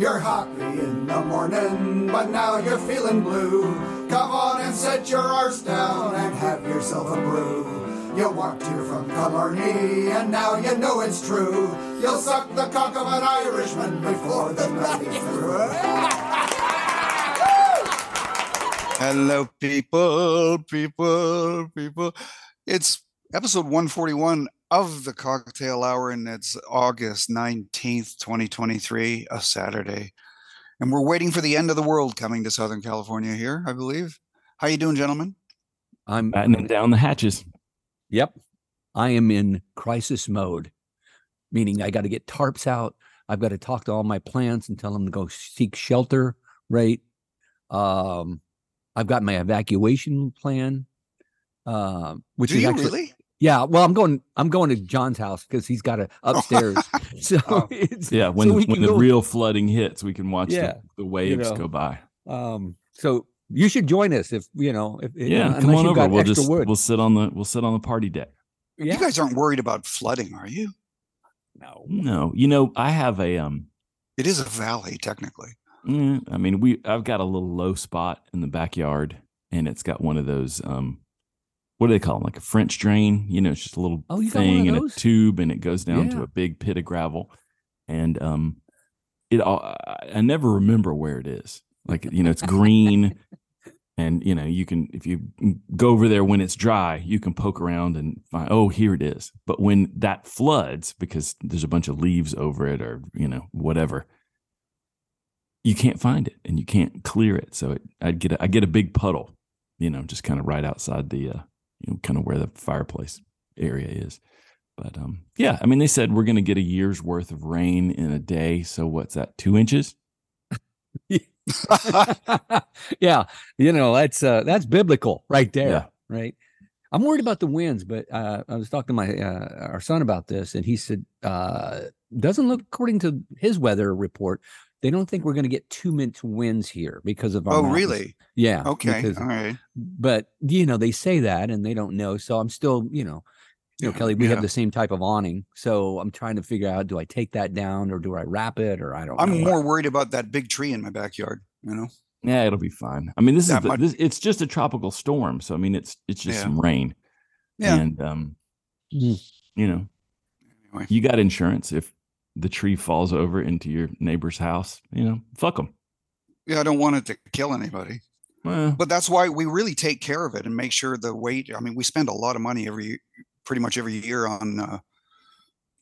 You're happy in the morning, but now you're feeling blue. Come on and set your arse down and have yourself a brew. You walked here from Killarney, and now you know it's true. You'll suck the cock of an Irishman before the night is through. Hello, people, people, people. It's episode 141 of the Cocktail Hour, and it's August 19th, 2023, a Saturday. And we're waiting for the end of the world coming to Southern California here, I believe. How you doing, gentlemen? I'm battening down the hatches. Yep. I am in crisis mode, meaning I got to get tarps out. I've got to talk to all my plants and tell them to go seek shelter, right? Um, I've got my evacuation plan. Uh, which Do is you actually, really? Yeah. Well, I'm going. I'm going to John's house because he's got a upstairs. so Oh. it's, Yeah, when so we when the go- real flooding hits, we can watch Yeah, the, the waves know. go by. Um, so you should join us if you know if Yeah, unless come on over. We'll just wood. we'll sit on the we'll sit on the party deck. yeah. You guys aren't worried about flooding, are you? no. No, you know I have a um. It is a valley, technically. mm, I mean we I've got a little low spot in the backyard, and it's got one of those um. What do they call them? Like a French drain? You know, it's just a little Oh, you got one of thing in a tube, and it goes down to a big pit of gravel, and um, it all I I never remember where it is. Like you know, it's green. and you know you can if you go over there when it's dry you can poke around and find oh here it is but when that floods because there's a bunch of leaves over it or you know whatever you can't find it and you can't clear it so it, i'd get a, i get a big puddle you know just kind of right outside the uh you know kind of where the fireplace area is but um yeah i mean they said we're going to get a year's worth of rain in a day so what's that two inches yeah, you know that's uh, that's biblical right there, Yeah. right? I'm worried about the winds, but uh, I was talking to my uh, our son about this, and he said uh, doesn't look according to his weather report. They don't think we're going to get two minutes winds here because of our. oh, mountains. really? Yeah. Okay. because- All right. but you know they say that and they don't know, so I'm still you know. You know, Yeah, Kelly, we yeah. have the same type of awning, so I'm trying to figure out: do I take that down or do I wrap it, or I don't. I'm know. more worried about that big tree in my backyard, you know? Yeah, it'll be fine. I mean, this is That the, much- this, it's just a tropical storm, so I mean, it's it's just Yeah. some rain, Yeah. and um, Mm. you know, Anyway. you got insurance if the tree falls over into your neighbor's house. You know, fuck them. Yeah, I don't want it to kill anybody. Well, but that's why we really take care of it and make sure the weight i mean we spend a lot of money every pretty much every year on uh,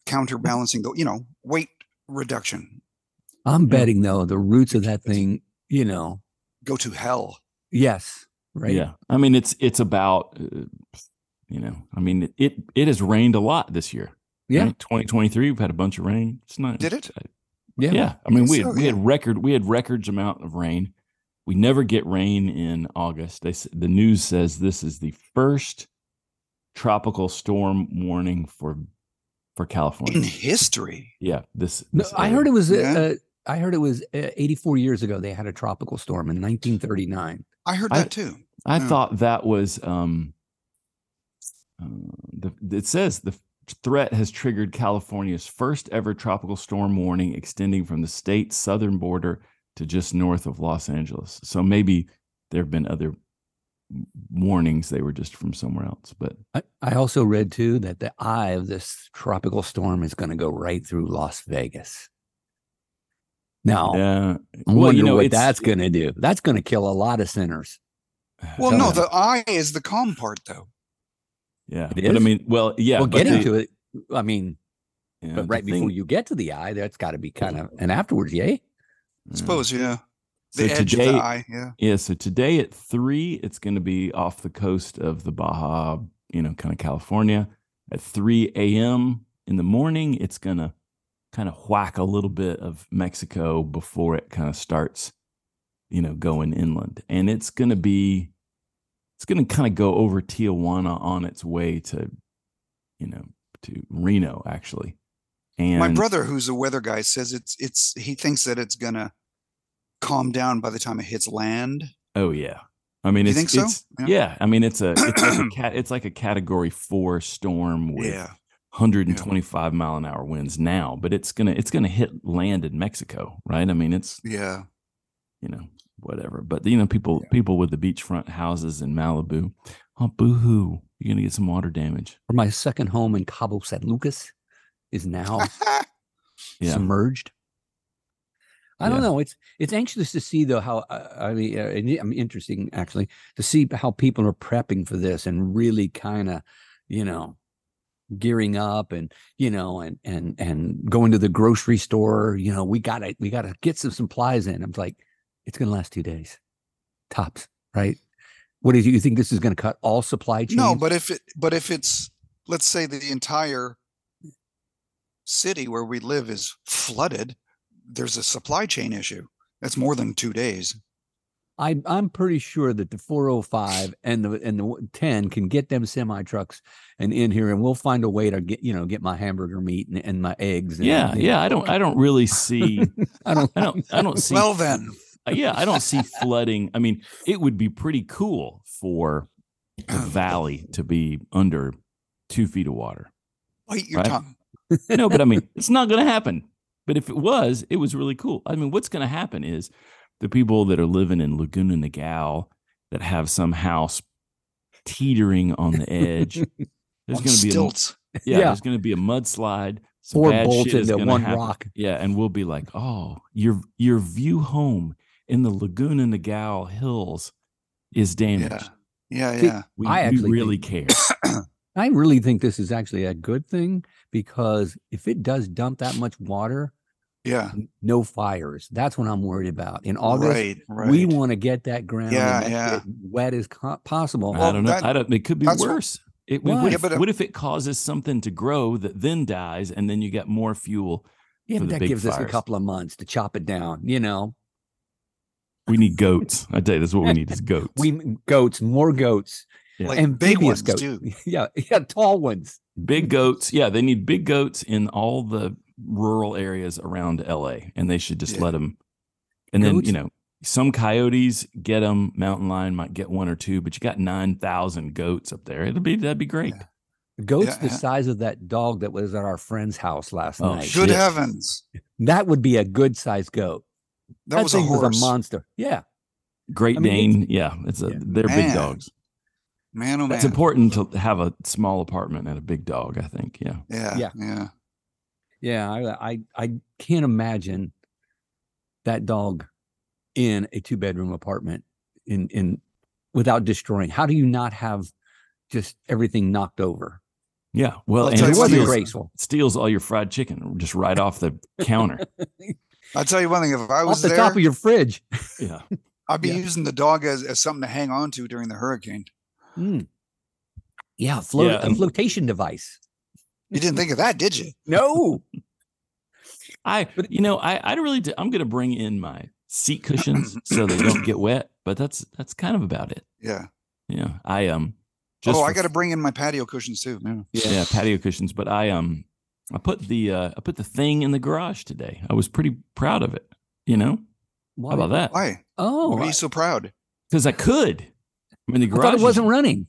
counterbalancing the you know weight reduction I'm Yeah. betting though the roots of that thing, you know, go to hell yes, right? yeah. I mean, it's it's about uh, you know, I mean, it it has rained a lot this year. Yeah. right? 2023, we've had a bunch of rain. It's not. Did it? Yeah. Yeah. I mean, guess we had, so, we yeah. had record we had records amount of rain. We never get rain in August. They s- the news says this is the first tropical storm warning for for California in history yeah, this. No, I heard it was. Uh, Yeah. uh, I heard it was uh, 84 years ago. They had a tropical storm in 1939. i heard I- that too I Yeah. thought that was um uh, the it says the threat has triggered California's first ever tropical storm warning extending from the state's southern border to just north of Los Angeles. So maybe there have been other warnings they were just from somewhere else, but I, I also read too that the eye of this tropical storm is going to go right through Las Vegas. Now, yeah. I well, wonder you know, what that's going to do. That's going to kill a lot of sinners. well Tell no the eye is the calm part though yeah. It But I mean, well, yeah, well, getting the- to it. I mean, yeah, but right before thing- you get to the eye, that's got to be kind of and afterwards, yay. i suppose yeah So the edge today, of the eye yeah Yeah, so today at three, it's going to be off the coast of the Baja, you know, kind of California. At 3 a.m. in the morning, it's going to kind of whack a little bit of Mexico before it kind of starts, you know, going inland. And it's going to be, it's going to kind of go over Tijuana on its way to, you know, to Reno, actually. And my brother who's a weather guy says it's it's he thinks that it's gonna calm down by the time it hits land Oh yeah. I mean, You it's, think so? it's Yeah. yeah. I mean, it's a it's like a cat. It's like a category four storm with yeah 125 mile an hour winds now, but it's gonna it's gonna hit land in Mexico, right? I mean, it's Yeah. you know whatever. But you know, people people with the beachfront houses in Malibu, oh boo-hoo, you're gonna get some water damage. Or my second home in Cabo San Lucas is now Yeah, submerged. I don't Yeah. know. It's it's anxious to see though how uh, I mean, uh, I'm interesting actually to see how people are prepping for this and really kind of, you know, gearing up and you know and and and going to the grocery store. You know, we gotta we gotta get some supplies in. I'm like, it's gonna last two days, tops, right? What do you, you think this is going to cut all supply chains? No, but if it but if it's let's say the entire city where we live is flooded, there's a supply chain issue. That's more than two days. I, I'm pretty sure that the 405 and the and the 10 can get them semi trucks and in here, and we'll find a way to get you know get my hamburger meat and, and my eggs. And yeah, everything. yeah. I don't I don't really see I don't. I don't I don't see Well then, Uh, yeah, I don't see flooding. I mean, it would be pretty cool for the valley to be under two feet of water. bite your Right. tongue. No, but I mean, it's not going to happen. But if it was, it was really cool. I mean, what's going to happen is the people that are living in Laguna Niguel that have some house teetering on the edge. There's going to be a, stilts. yeah, Yeah. there's going to be a mudslide. some Four bad bolts into one happen. rock. Yeah, and we'll be like, oh, your your view home in the Laguna Niguel hills is damaged. Yeah, See, yeah. We, I we actually really care. I really think this is actually a good thing because if it does dump that much water, Yeah. no fires. That's what I'm worried about. In August, right, right. we want to get that ground Yeah, yeah. wet as co- possible. I don't know. that- I don't. It could be that's what- worse. It, Why? what, Yeah, if, but, what if it causes something to grow that then dies, and then you get more fuel? yeah, for but the that big gives us a couple of months to chop it down. You know, We need goats. I tell you, that's what we need is goats. we goats, more goats, Yeah. Like big ones goats. too. Yeah, yeah, tall ones. big goats. Yeah, they need big goats in all the rural areas around LA, and they should just Yeah. let them. And then you know, some coyotes get them. Mountain lion might get one or two, but you got nine thousand goats up there. It'll be that'd be great. Yeah. Goats Yeah, the yeah. size of that dog that was at our friend's house last Oh, night. Good Shit. heavens. That would be a good sized goat. That, was a thing horse. was a monster. Yeah. Great I mean, Dane, yeah, it's a Yeah. they're Man. big dogs. man, oh man. It's important to have a small apartment and a big dog. I think. Yeah. Yeah. Yeah. Yeah. Yeah. I I, I can't imagine that dog in a two bedroom apartment in in without destroying. How do you not have just everything knocked over? Yeah. Well, I'll and It you it what, wasn't Steals- steals, graceful. steals all your fried chicken just right off the counter. I'll tell you one thing. If I Off was the there, top of your fridge. Yeah. I'd be Yeah. using the dog as, as something to hang on to during the hurricane. Mm. Yeah, float, Yeah, a flotation device. You didn't think of that, did you? No. I, But- you know, I, I really, do, I'm going to bring in my seat cushions so they don't get wet, but that's, that's kind of about it. Yeah. Yeah. I, um, oh, I got to bring in my patio cushions too. Yeah. yeah. patio cushions, but I, um, I put the, uh, I put the thing in the garage today. I was pretty proud of it, you know, Why? how about that? Why? Oh, Why are you so proud? Cause I could. I mean, the I garage thought it is- wasn't running.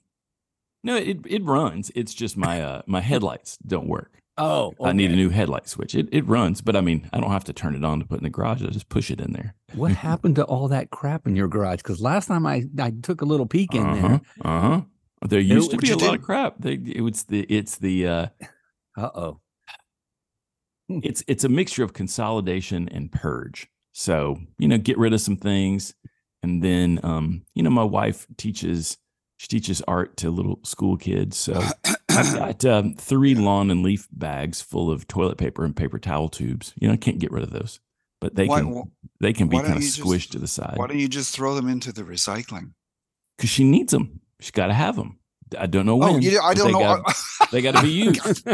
no, it, it runs. It's just my, uh, my headlights don't work. Oh, I need a new headlight switch. It, it runs, but I mean, I don't have to turn it on to put in the garage. I just push it in there. What happened to all that crap in your garage? Because last time I, I took a little peek in Uh-huh. there. Uh-huh. There used to be you a lot do? of crap. They, it was the it's the uh Uh oh. It's it's a mixture of consolidation and purge. So, you know, get rid of some things and then um, you know, my wife teaches she teaches art to little school kids. So I've got um, three lawn and leaf bags full of toilet paper and paper towel tubes. You know, I can't get rid of those. But they Why- can they can be kind of you just- squished to the side. Why don't you just throw them into the recycling? because she needs them. She's got to have them. I don't know when. Oh, you, I don't they know. Got, they got to be used.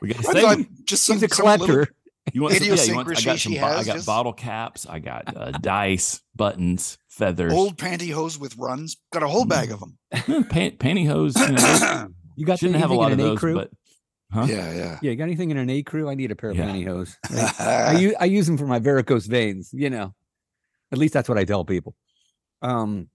We got to save thought 'em. just some, He's a some collector. You want some, yeah, you want, I got some. she bo- I got just- bottle caps. I got uh, dice, buttons, feathers, old pantyhose with runs. Got a whole bag of them. Pan, pantyhose. You know, You got shouldn't have a anything lot in of an A those, crew? but huh? yeah. Yeah, you got anything in an ecru? I need a pair of Yeah. pantyhose. I, use, I use them for my varicose veins. You know, at least that's what I tell people. Um,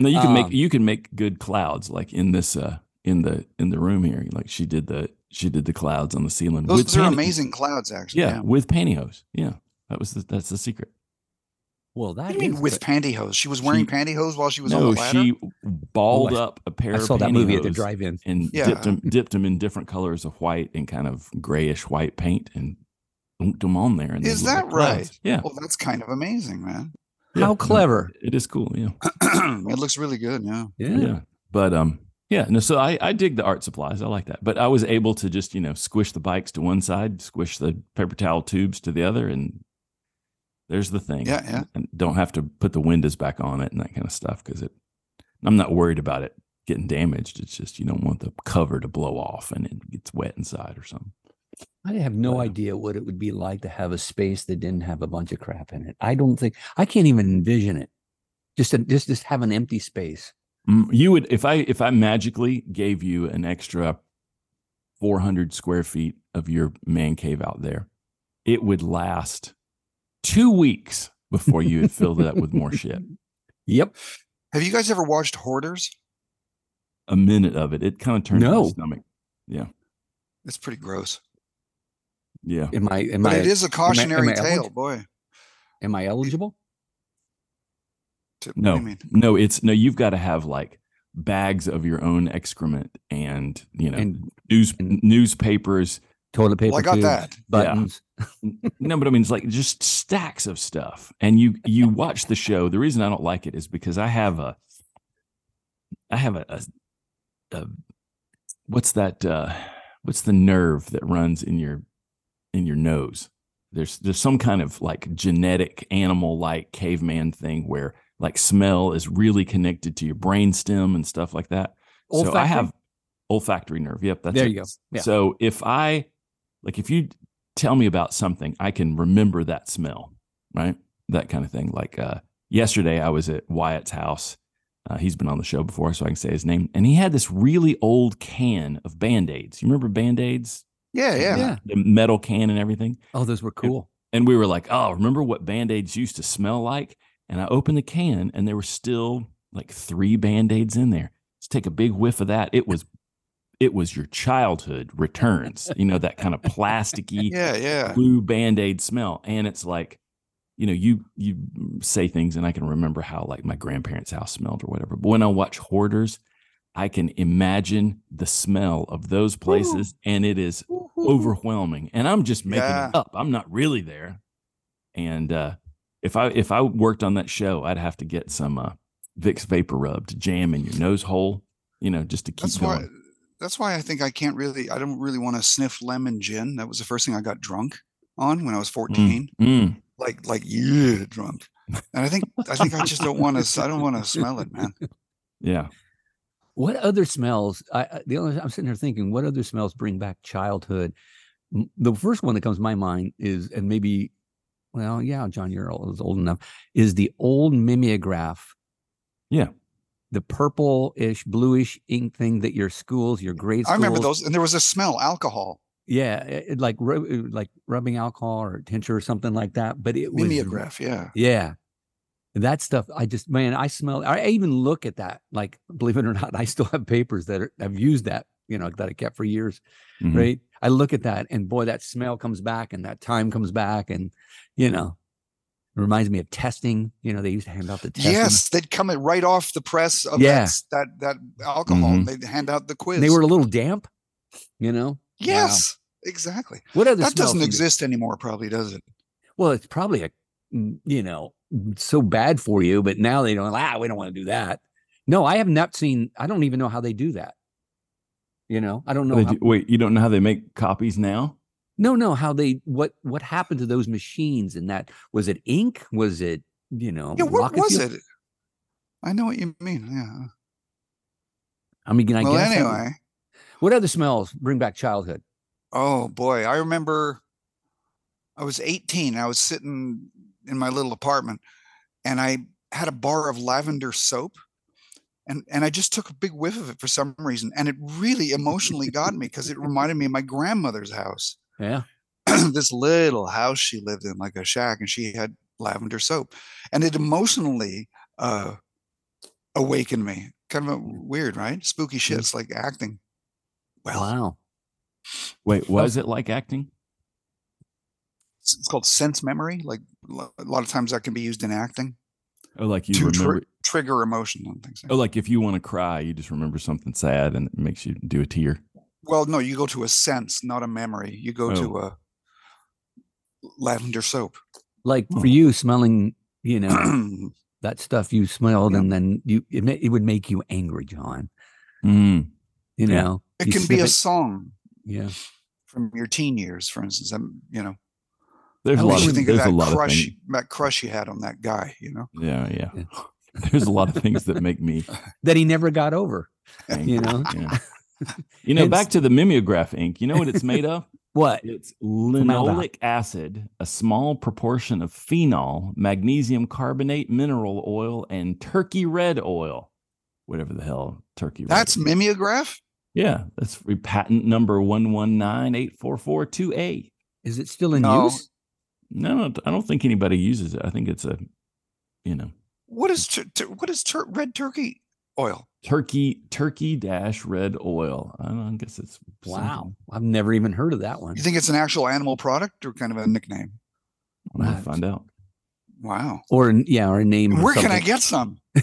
No, you can make Um, you can make good clouds like in this uh in the in the room here. Like she did the she did the clouds on the ceiling. Those with are panty- amazing clouds, actually. Yeah, with pantyhose. Yeah, that was the, that's the secret. Well, What that do you mean with the- pantyhose? She was wearing She- pantyhose while she was on no, the ladder. she balled Oh, I- up a pair I of saw that movie at the drive-in. and Yeah. dipped them dipped them in different colors of white and kind of grayish white paint and dunked them on there. And Is that right? clouds. Yeah, Well, that's kind of amazing, man. Yeah. How clever! It is cool. Yeah. it looks really good. Yeah. Yeah. yeah but um yeah no so i i dig the art supplies i like that but i was able to just you know squish the bikes to one side squish the paper towel tubes to the other and there's the thing Yeah, yeah. and don't have to put the windows back on it and that kind of stuff because it i'm not worried about it getting damaged it's just you don't want the cover to blow off and it gets wet inside or something I have no But, idea what it would be like to have a space that didn't have a bunch of crap in it. I don't think I can't even envision it. Just a, just just have an empty space. Mm, you would if i if i magically gave you an extra 400 square feet of your man cave out there it would last two weeks before you had filled it up with more shit Yep. Have you guys ever watched Hoarders? a minute of it it kind of turns my stomach. Yeah. It's pretty gross. Yeah Am I am But I it is a cautionary am I tale, eligible? boy. am I eligible? To, no you mean? no it's no you've got to have like bags of your own excrement and you know And news and- newspapers toilet paper Well, I got tubes, that. buttons. no, but I mean, it's like just stacks of stuff. And you you watch the show. The reason I don't like it is because I have a, I have a, a, a what's that? Uh, what's the nerve that runs in your in your nose? There's there's some kind of like genetic animal like caveman thing where like smell is really connected to your brain stem and stuff like that. So I have olfactory nerve. Yep, that's There it. you go. Yeah. So if I like if you tell me about something, I can remember that smell, right? That kind of thing. Like uh yesterday I was at Wyatt's house. Uh, he's been on the show before, so I can say his name. And he had this really old can of band-aids. You remember band-aids? Yeah, yeah. Yeah. The metal can and everything. Oh, those were cool. And we were like, oh, remember what band-aids used to smell like? And I opened the can and there were still like three band-aids in there. Let's take a big whiff of that. It was it was your childhood returns, you know, that kind of plasticky Yeah, yeah. blue band-aid smell. And it's like, you know, you you say things and I can remember how like my grandparents' house smelled or whatever. But when I watch hoarders, I can imagine the smell of those places and it is overwhelming and i'm just making Yeah. it up i'm not really there and uh if i if i worked on that show i'd have to get some uh vicks vapor rub to jam in your nose hole you know just to keep That's going why. That's why I think I can't really. I don't really want to sniff lemon gin. That was the first thing I got drunk on when I was fourteen. Mm. Like, like yeah, drunk. And I think I think I just don't want to. I don't want to smell it, man. yeah What other smells? I, I the only I'm sitting here thinking, what other smells bring back childhood? The first one that comes to my mind is, and maybe, well, yeah, John, you're old, old enough. Is the old mimeograph? Yeah. the purple-ish, bluish ink thing that your schools, your grades. I remember those, and there was a smell, alcohol, Yeah, it, it like ru- like rubbing alcohol or tincture or something like that. But it was mimeograph. Yeah. Yeah. That stuff, I just, man, I smell, I even look at that. Like, believe it or not, I still have papers that are, have used that, you know, that I kept for years. Mhm. Right. I look at that and boy, that smell comes back and that time comes back. And, you know, it reminds me of testing. You know, they used to hand out the test. Yes, they'd come it right off the press of Yeah. that, that that alcohol. Mhm. They'd hand out the quiz. They were a little damp, you know? yes, exactly. What other That doesn't do exist anymore, probably, does it? Well, it's probably a, mm, you know, so bad for you, but now they don't, ah, we don't want to do that. No, I have not seen, I don't even know how they do that. You know, I don't know. How- do- wait you don't know how they make copies now no, no, how they, what, what happened to those machines and that, was it ink? Was it, you know, Yeah, what was fuel? it? I know what you mean. Yeah. I mean, can I well, guess. that- anyway. what other smells bring back childhood? Oh boy, I remember I was 18. I was sitting in my little apartment and I had a bar of lavender soap. And, and I just took a big whiff of it for some reason. And it really emotionally got me because it reminded me of my grandmother's house. Yeah. this little house she lived in, like a shack, and she had lavender soap. And it emotionally uh, awakened me. Kind of a weird, right? Spooky shit. Mm. It's like acting. Well, Wow. Wait, was it like acting? It's it's called sense memory. Like a lot of times that can be used in acting Oh, like you to tri- remember? trigger emotion and things. Like oh, like if you want to cry, you just remember something sad and it makes you do a tear. Well, no, you go to a sense, not a memory. You go to a lavender soap. Like Oh. for you, smelling, you know, that stuff you smelled, Yeah. and then you it, ma- it would make you angry, John. Mm. You Yeah. know, it you can be a it- song yeah. from your teen years, for instance. I'm, you know, There's I a wish lot you of think of there's a that lot of crush, things. that crush you had on that guy. You know, Yeah, yeah. Yeah. There's a lot of things that make me That he never got over. angry. You know? Yeah. You know, Hence- back to the mimeograph ink. You know what it's made of? What? It's linoleic acid, a small proportion of phenol, magnesium carbonate, mineral oil, and turkey red oil. Whatever the hell turkey red. that's is. mimeograph. Yeah, that's for patent number one one nine eight four four two A. Is it still in No. use? No, no, I don't think anybody uses it. I think it's a, you know, What is tur- tur- what is tur- red turkey oil? turkey turkey dash red oil. I don't know, I guess it's Wow. something. I've never even heard of that one. You think it's an actual animal product or kind of a nickname? I'll gonna find out. Wow. Or yeah, or a name. of Where can I get some?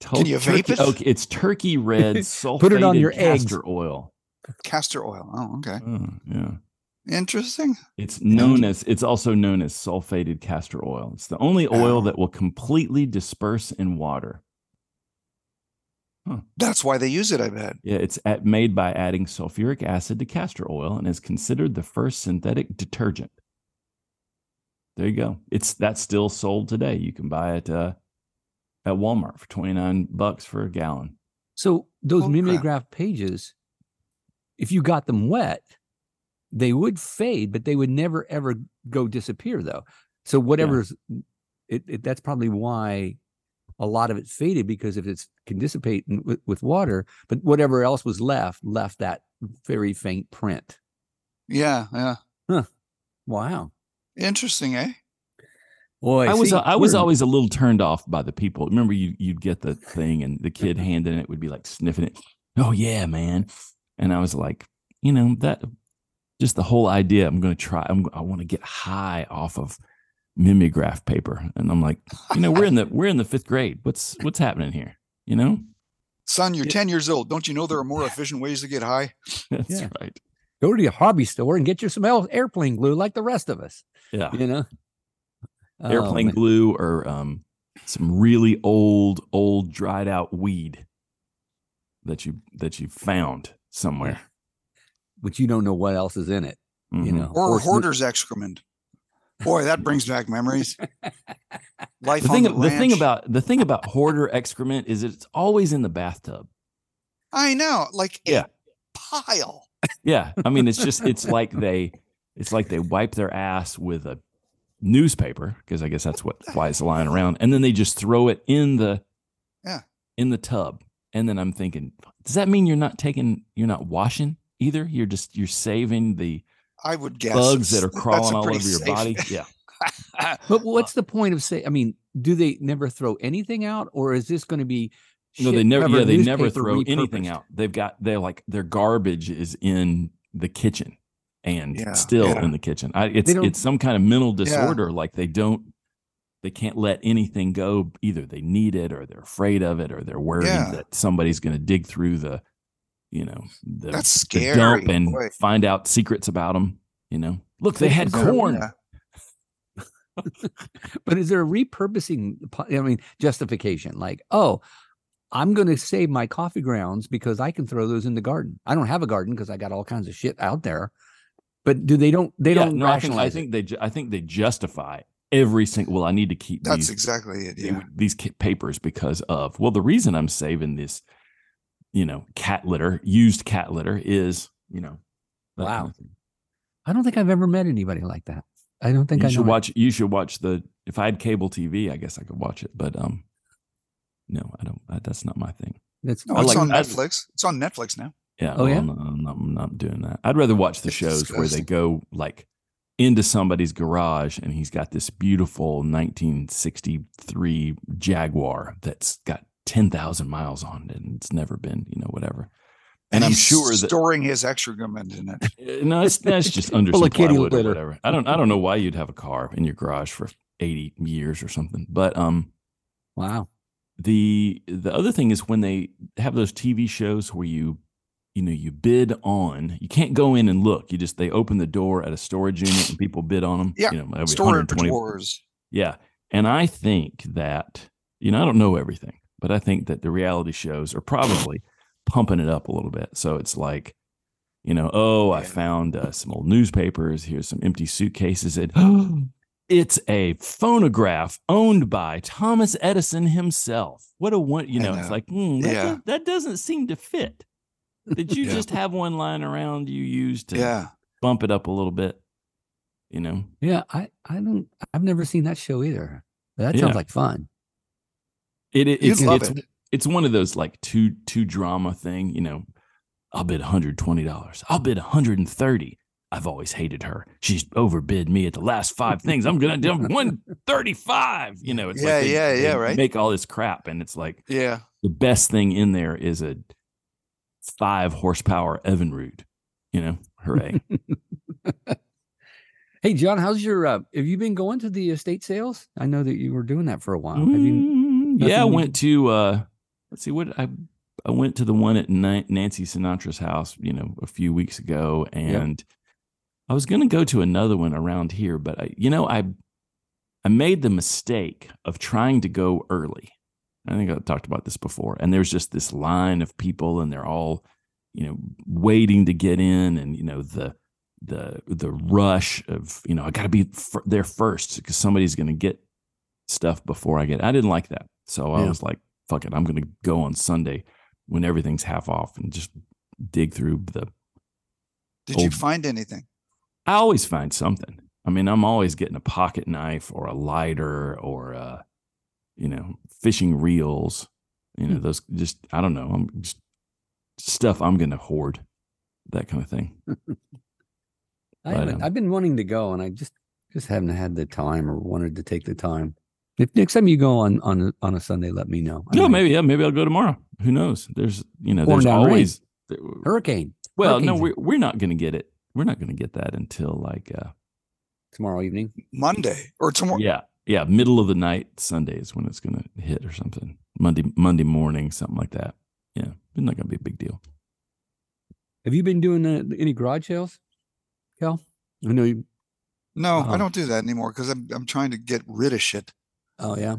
Can you vape it? Okay, it's turkey red sulfated Put it on your eggs. castor oil. Castor oil. Oh, okay. Oh, yeah. Interesting. It's known as it's also known as sulfated castor oil. It's the only oil Oh. that will completely disperse in water. That's why they use it, I bet. Yeah, it's at, made by adding sulfuric acid to castor oil and is considered the first synthetic detergent. There you go. It's that's still sold today. You can buy it uh, at Walmart for 29 bucks for a gallon. So those Oh, mimeograph pages, if you got them wet, they would fade, but they would never ever go disappear though. So whatever's it, it that's probably why a lot of it faded because if it's can dissipate in, with, with water, but whatever else was left left that very faint print. Yeah, yeah. Wow. Interesting, eh? Boy, I was see, I was always a little turned off by the people. Remember, you you'd get the thing, and the kid handing it would be like sniffing it. Oh yeah, man. And I was like, you know that just the whole idea. I'm going to try. I'm, I want to get high off of mimeograph paper, and I'm like, you know, we're in the we're in the fifth grade. What's what's happening here? You know, Son, you're Yeah. 10 years old. Don't you know there are more efficient ways to get high? that's Yeah. right. go to your hobby store and get your some airplane glue like the rest of us. Yeah, You know, Oh, airplane man. glue or um some really old old dried out weed that you that you found somewhere. But you don't know what else is in it. You Mhm. know, Or Horse- hoarder's excrement. Boy, that brings back memories. Life the on thing the, the thing about the thing about hoarder excrement is it's always in the bathtub. I know, like Yeah. a pile. Yeah, I mean it's just it's like they it's like they wipe their ass with a newspaper because I guess that's what why it's lying around, and then they just throw it in the Yeah. in the tub, and then I'm thinking, does that mean you're not taking you're not washing either? You're just you're saving the I would guess bugs that are crawling all over your safe- body. Yeah, But uh what's the point of say? I mean, do they never throw anything out, or is this going to be? no, they never yeah they never newspaper throw anything out. They've got they're like their garbage is in the kitchen and Yeah, still yeah. in the kitchen. I, it's it's some kind of mental Yeah. disorder. Like they don't they can't let anything go. Either they need it or they're afraid of it or they're worried Yeah. that somebody's going to dig through the you know the, That's the scary. dump and boy. find out secrets about them. You know, look, they had corn. Yeah. But is there a repurposing? I mean, justification like, oh, I'm going to save my coffee grounds because I can throw those in the garden. I don't have a garden because I got all kinds of shit out there. But do they don't? They Yeah, don't no, I think, I think they ju- I think they justify every single. Well, I need to keep That's these exactly it. Yeah. would- these papers because of well the reason i'm saving this you know cat litter used cat litter is you know that kind Wow. of. I don't think I've ever met anybody like that. I don't think you I should know it. watch you should watch the if i had cable tv i guess i could watch it but um no i don't I, that's not my thing That's No, it's like- on I- Netflix. It's on Netflix now. yeah Oh, well, yeah? I'm, not, I'm, not, I'm not doing that i'd rather watch the It's shows where they go like into somebody's garage and he's got this beautiful 1963 jaguar that's got 10,000 miles on it and it's never been you know whatever And, I'm He's sure that storing his excrement in it. Uh, No, it's that's just under Full some of kitty plywood or whatever. I don't I don't know why you'd have a car in your garage for 80 years or something. But um Wow. the the other thing is when they have those TV shows where you you know you bid on you can't go in and look you just they open the door at a storage unit and people bid on them Yeah, you know Storage 120 wars. yeah and I think that you know I don't know everything but I think that the reality shows are probably pumping it up a little bit so it's like you know oh I found uh, some old newspapers here's some empty suitcases and it's a phonograph owned by Thomas Edison himself. What a one, you I know, it's like, hmm, that, Yeah. does- that doesn't seem to fit. Did you Yeah. just have one lying around you used to Yeah. bump it up a little bit? You know, Yeah, I I don't I've never seen that show either. That Yeah. sounds like fun. It, it it's love it's, it. it's one of those like two two drama thing. You know, I'll bid one hundred twenty dollars. I'll bid one hundred and thirty. I've always hated her. She's overbid me at the last five things. I'm gonna do one thirty five. You know, it's Yeah, like they- yeah, they yeah, right. Make all this crap, and it's like Yeah. the best thing in there is a five horsepower Evinrude. You know, hooray! Hey John, how's your uh have you been going to the estate sales? I know that you were doing that for a while. Have you Mm, yeah, I went to uh let's see what I I went to the one at Nancy Sinatra's house, you know, a few weeks ago and I was going to go to another one around here, but I you know, I I made the mistake of trying to go early. I think I talked about this before. And there's just this line of people and they're all, you know, waiting to get in and you know the the the rush of, you know, I got to be f- there first because somebody's going to get stuff before I get. I didn't like that. So I Yeah. was like, fuck it, I'm going to go on Sunday when everything's half off and just dig through the Did you find anything? I always find something. I mean, I'm always getting a pocket knife or a lighter or uh you know, fishing reels, you know, Hmm. those just I don't know, I'm just stuff I'm going to hoard. That kind of thing. I But, haven't, um, I've been wanting to go and I just just haven't had the time or wanted to take the time. If next time you go on on a, on a Sunday, let me know. I No, might- maybe yeah, maybe I'll go tomorrow. Who knows? There's, you know, there's down rain. always hurricane Well, no, we're we're not going to get it. We're not going to get that until like uh tomorrow evening. Monday or tomorrow? Yeah, yeah, middle of the night, Sunday is when it's going to hit or something. Monday, Monday morning, something like that. Yeah, it's not going to be a big deal. Have you been doing uh, any garage sales, Cal? I know you. No, I Oh. don't do that anymore because I'm I'm trying to get rid of shit. Oh yeah,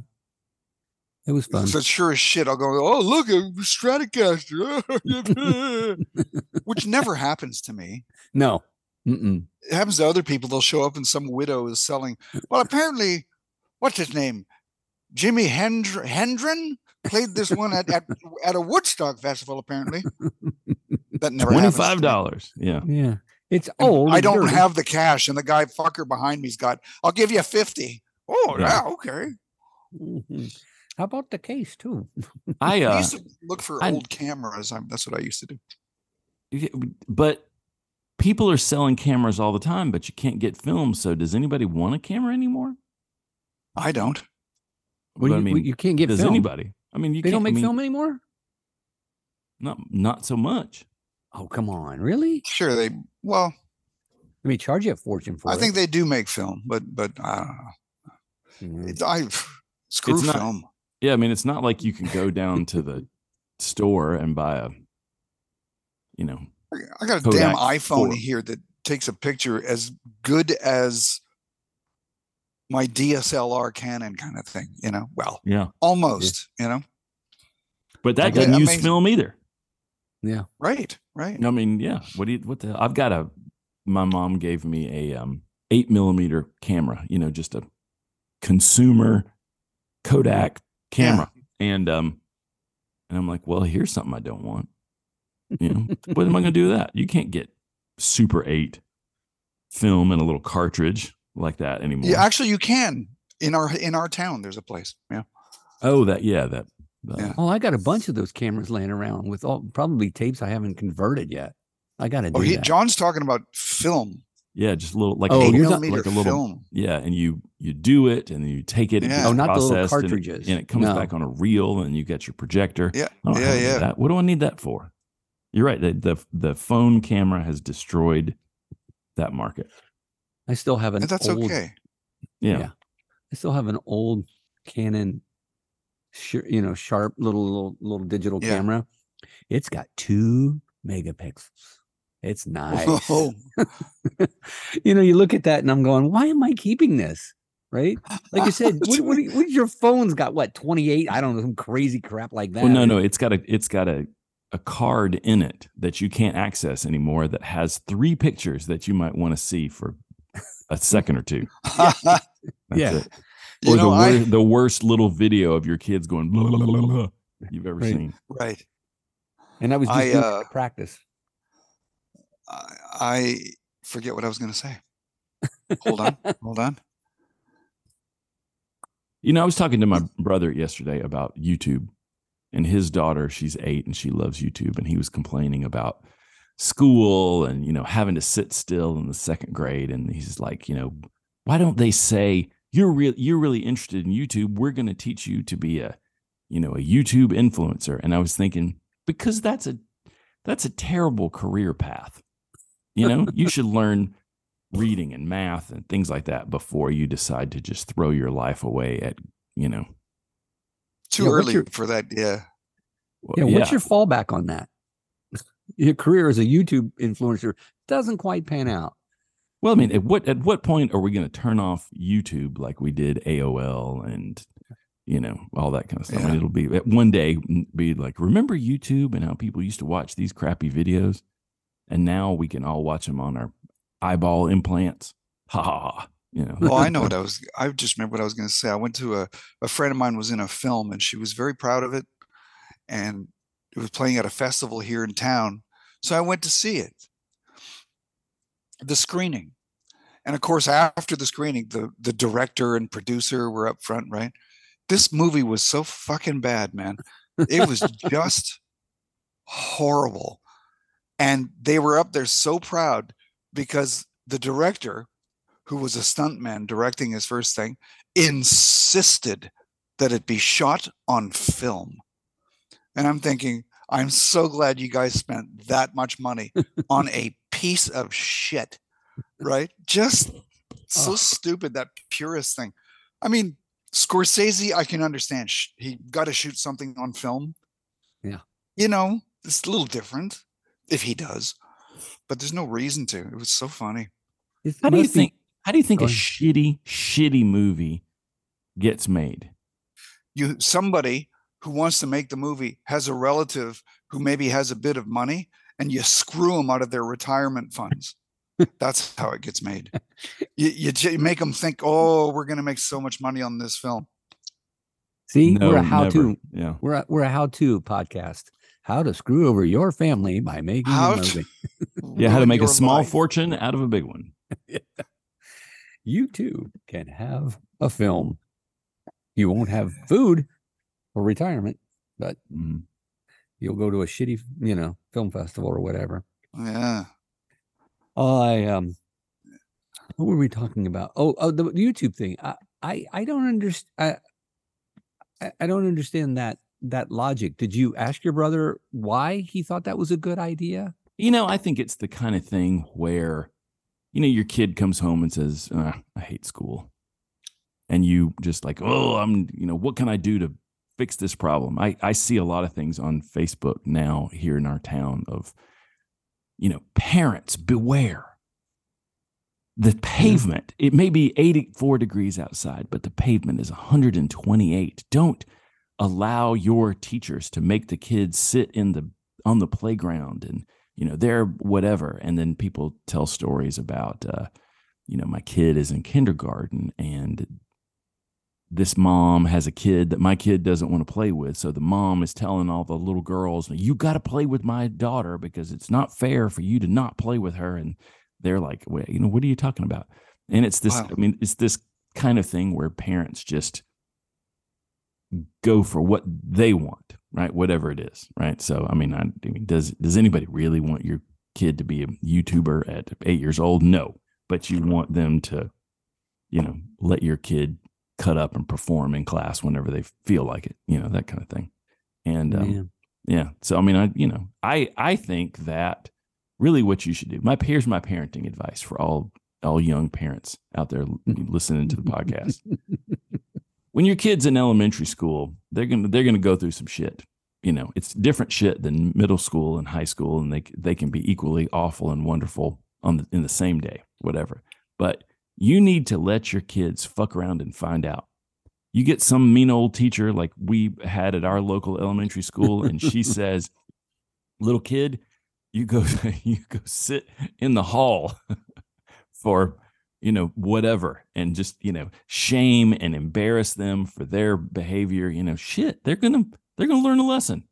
it was fun. So sure as shit, I'll go. Oh, look, a Stratocaster, which never happens to me. No, Mm-mm. It happens to other people. They'll show up and some widow is selling. Well, apparently, what's his name? Jimmy Hendr- Hendren played this one at, at at a Woodstock festival. Apparently, that never Twenty happens to five me. dollars. Yeah, yeah, it's And old. I don't dirty. have the cash, and the guy fucker behind me's got. I'll give you fifty. Oh Yeah. yeah, okay. Mhm. How about the case too? I I uh, used to look for I- old cameras. I'm, that's what I used to do. but people are selling cameras all the time, but you can't get film. So does anybody want a camera anymore? I don't. Well, But you, I mean, you can't get does film. anybody? I mean, you They can't don't make I mean, film anymore. Not not so much. Oh come on, really? Sure, they. Well, Let me charge you a fortune for I it. I think they do make film, but but I don't know. Mhm. It's, I screw It's not- film. Yeah, I mean, it's not like you can go down to the store and buy a, you know, I- I got a damn iPhone four. here that takes a picture as good as my DSLR Canon kind of thing. You know, well, yeah. almost. You know, But that doesn't use film either. Yeah. Right, right. I mean, yeah. What do you? What the? I've got a. My mom gave me a um eight millimeter camera. You know, just a consumer Kodak camera, and um, and I'm like, well, here's something I don't want. You know, what am I going to do with that? You can't get Super Eight film in a little cartridge like that anymore. Yeah, actually, you can in our in our town. There's a place. Yeah. oh, that. Yeah, that. uh, Yeah. Oh, I got a bunch of those cameras laying around with all probably tapes I haven't converted yet. I got to do Oh, he, that. John's talking about film. Yeah, just a little like Oh, a little, you're not- millimeter like a little film. Yeah, and you you do it, and then you take it. it Yeah. gets Oh, not the little processed, and cartridges. and it, comes No. back on a reel, and you get your projector. Yeah, I yeah, yeah. That. What do I need that for? You're right. The, the the phone camera has destroyed that market. I still have an And that's old, okay. Yeah. Yeah. I still have an old Canon, sh- you know, sharp little little little digital Yeah. camera. It's got two megapixels. It's nice. Oh, you know, you look at that and I'm going, why am I keeping this? Right? Like you said, what, what, what your phone's got? What 28? I don't know, some crazy crap like that. Well, no, no. It's got a it's got a a card in it that you can't access anymore that has three pictures that you might want to see for a second or two. That's Yeah. it. you Or know, the, I, the worst little video of your kids going blah, blah, blah, blah, blah you've ever Right. seen. right. And I was just I, uh, practice. I, I forget what I was going to say. Hold on. Hold on. You know, I was talking to my brother yesterday about YouTube and his daughter, she's eight and she loves YouTube. And he was complaining about school and, you know, having to sit still in the second grade. And he's like, you know, why don't they say, you're real you're really interested in YouTube. We're going to teach you to be a, you know, a YouTube influencer. And I was thinking, because that's a that's a terrible career path. You know, you should learn reading and math and things like that before you decide to just throw your life away at you know Too Yeah, what's early your- for that. Yeah. well, Yeah, what's your fallback on that? Your career as a YouTube influencer doesn't quite pan out. well i mean at what at what point are we going to turn off youtube like we did aol and you know all that kind of stuff I mean, it'll be at one day mm, be like remember youtube and how people used to watch these crappy videos and now we can all watch them on our eyeball implants ha ha ha you know Oh, I know what I was. I just remember what I was going to say. I went to a, a friend of mine was in a film and she was very proud of it. And it was playing at a festival here in town. So I went to see it, the screening. And of course, after the screening, the, the director and producer were up front, right? This movie was so fucking bad, man. It was just horrible. And they were up there so proud because the director, who was a stuntman directing his first thing, insisted that it be shot on film. And I'm thinking, I'm so glad you guys spent that much money on a piece of shit, right? Just so Ugh. stupid that purist thing. I mean, Scorsese, I can understand. He got to shoot something on film. Yeah. You know, it's a little different if he does, but there's no reason to. It was so funny. It's how do you mostly- think how do you think a shitty shitty movie gets made you somebody who wants to make the movie has a relative who maybe has a bit of money and you screw them out of their retirement funds that's how it gets made you, you, you make them think oh we're going to make so much money on this film See, no we're a how never. to yeah we're a, we're a how to podcast. How to screw over your family by making How a to- movie. yeah how to make a small life. fortune out of a big one You too can have a film. You won't have food or retirement, but Mhm. you'll go to a shitty, you know, film festival or whatever. yeah I um, what were we talking about? Oh, oh, the YouTube thing. I I, I don't understand. I, I don't understand that that logic. Did you ask your brother why he thought that was a good idea? You know, I think it's the kind of thing where, you know, your kid comes home and says, "Uh, I hate school. And you just like, oh, I'm, you know, what can I do to fix this problem? I, I see a lot of things on Facebook now here in our town of, you know, parents beware. The pavement, it may be 84 degrees outside, but the pavement is 128. Don't allow your teachers to make the kids sit in the on the playground and you know they're whatever. And then people tell stories about uh you know my kid is in kindergarten and this mom has a kid that my kid doesn't want to play with. So the mom is telling all the little girls you got to play with my daughter because it's not fair for you to not play with her. And they're like Wait, you know what are you talking about? And it's this Wow. i mean it's this kind of thing where parents just go for what they want, right? Whatever it is, right? So, I mean, I, I mean, does does anybody really want your kid to be a YouTuber at eight years old? No, but you want them to, you know, let your kid cut up and perform in class whenever they feel like it, you know, that kind of thing. And um, Man. Yeah. So I mean, I you know, I I think that really what you should do. My here's my parenting advice for all all young parents out there listening to the podcast. when your kids in elementary school, they're gonna they're gonna go through some shit. You know, it's different shit than middle school and high school, and they they can be equally awful and wonderful on the, in the same day, whatever. But you need to let your kids fuck around and find out. You get some mean old teacher like we had at our local elementary school, and she says, "Little kid, you go you go sit in the hall for you know whatever and just you know shame and embarrass them for their behavior you know shit they're gonna they're gonna learn a lesson.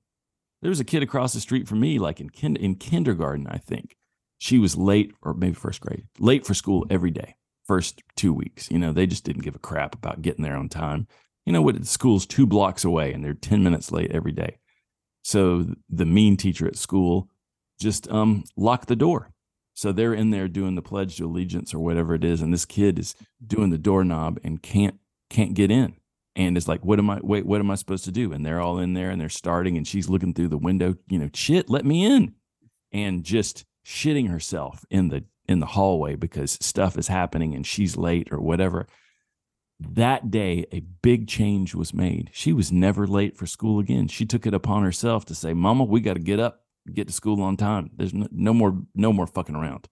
There was a kid across the street from me like in kin- in kindergarten i think. She was late or maybe first grade late for school every day first two weeks you know they just didn't give a crap about getting there on time. You know what the school's two blocks away and they're 10 minutes late every day. So the mean teacher at school just um locked the door so they're in there doing the pledge to allegiance or whatever it is, and this kid is doing the doorknob and can't can't get in. And it's like, what am I wait, what am I supposed to do? And they're all in there and they're starting, and she's looking through the window, you know, shit, let me in. And just shitting herself in the in the hallway because stuff is happening and she's late or whatever. That day, a big change was made. She was never late for school again. She took it upon herself to say, Mama, we got to get up get to school on time. There's no, no more no more fucking around.